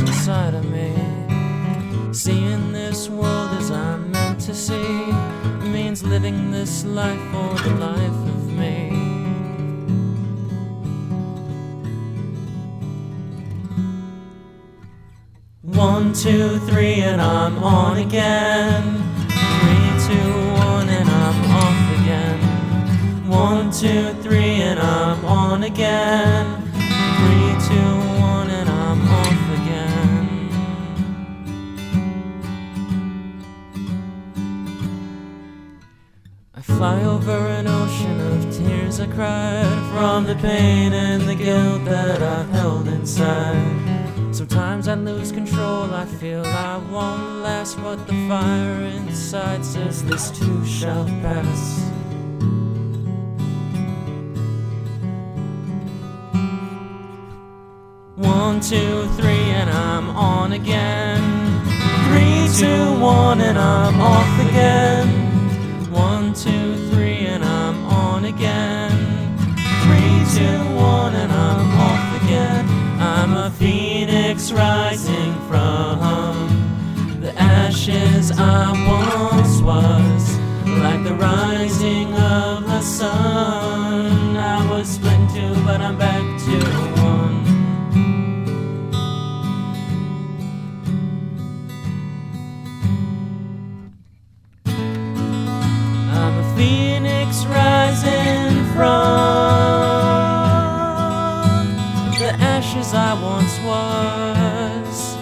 inside of me. Seeing this world as I'm meant to see means living this life for the life of me. One, two, three, and I'm on again. Three, two, one, and I'm off again. One, two, three, and I'm on again. Three, two, fly over an ocean of tears I cried from the pain and the guilt that I've held inside. Sometimes I lose control, I feel I won't last, but the fire inside says this too shall pass. One, two, three, and I'm on again. Three, two, one, and I'm off again. Phoenix rising from the ashes I once was.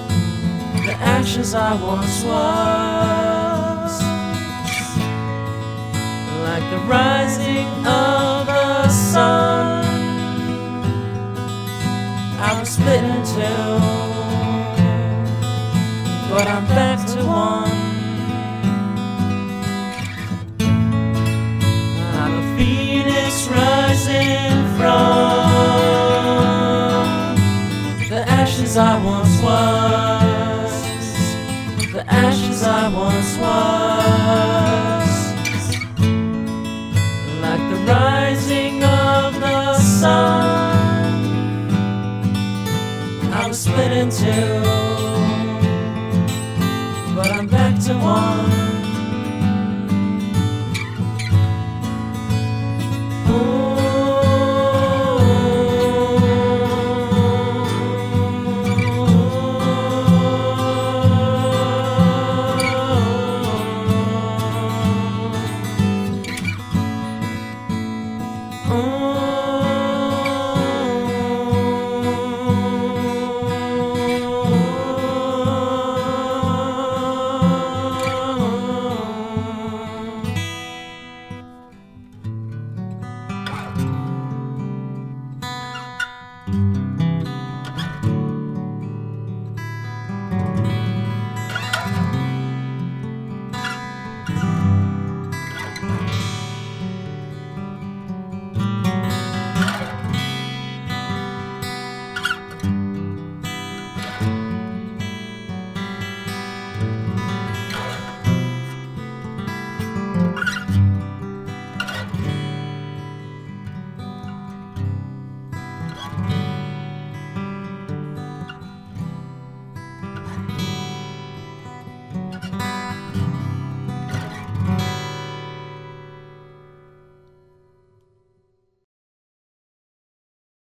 The ashes I once was. Like the rising of the sun. I was split in two, but I'm back ashes I once was. The ashes I once was. Like the rising of the sun. I was split in two, but I'm back to one.